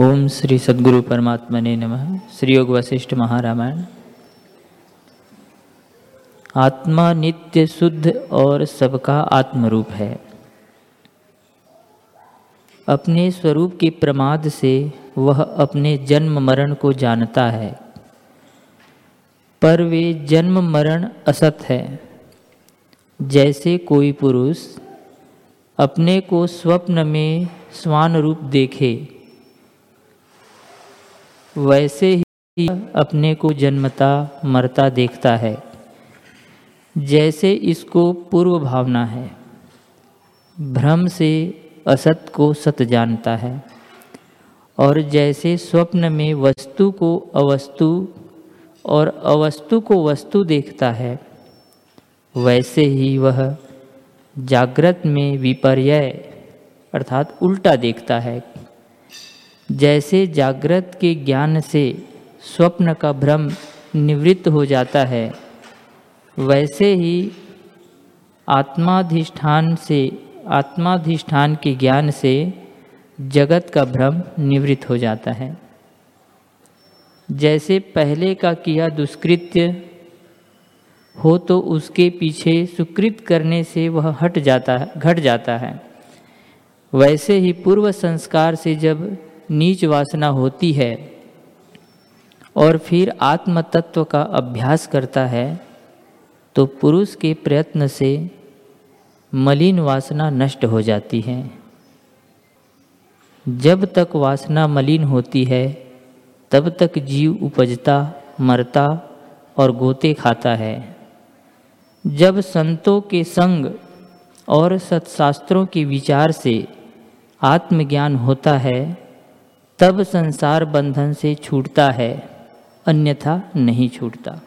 ओम श्री सद्गुरु परमात्मा ने नम। श्री योग वशिष्ठ महारामायण। आत्मा नित्य शुद्ध और सबका आत्मरूप है। अपने स्वरूप के प्रमाद से वह अपने जन्म मरण को जानता है। पर वे जन्म मरण असत है। जैसे कोई पुरुष अपने को स्वप्न में स्वान रूप देखे वैसे ही अपने को जन्मता, मरता देखता है। जैसे इसको पूर्व भावना है। भ्रम से असत को सत जानता है। और जैसे स्वप्न में वस्तु को अवस्तु और अवस्तु को वस्तु देखता है, वैसे ही वह जागृत में विपर्य अर्थात उल्टा देखता है। जैसे जागृत के ज्ञान से स्वप्न का भ्रम निवृत्त हो जाता है, वैसे ही आत्माधिष्ठान से, आत्माधिष्ठान के ज्ञान से जगत का भ्रम निवृत्त हो जाता है। जैसे पहले का किया दुष्कृत्य हो तो उसके पीछे सुकृत करने से वह हट जाता है घट जाता है। वैसे ही पूर्व संस्कार से जब नीच वासना होती है और फिर आत्म तत्व का अभ्यास करता है तो पुरुष के प्रयत्न से मलिन वासना नष्ट हो जाती है। जब तक वासना मलिन होती है, तब तक जीव उपजता, मरता और गोते खाता है। जब संतों के संग और सत्शास्त्रों के विचार से आत्मज्ञान होता है तब संसार बंधन से छूटता है अन्यथा नहीं छूटता।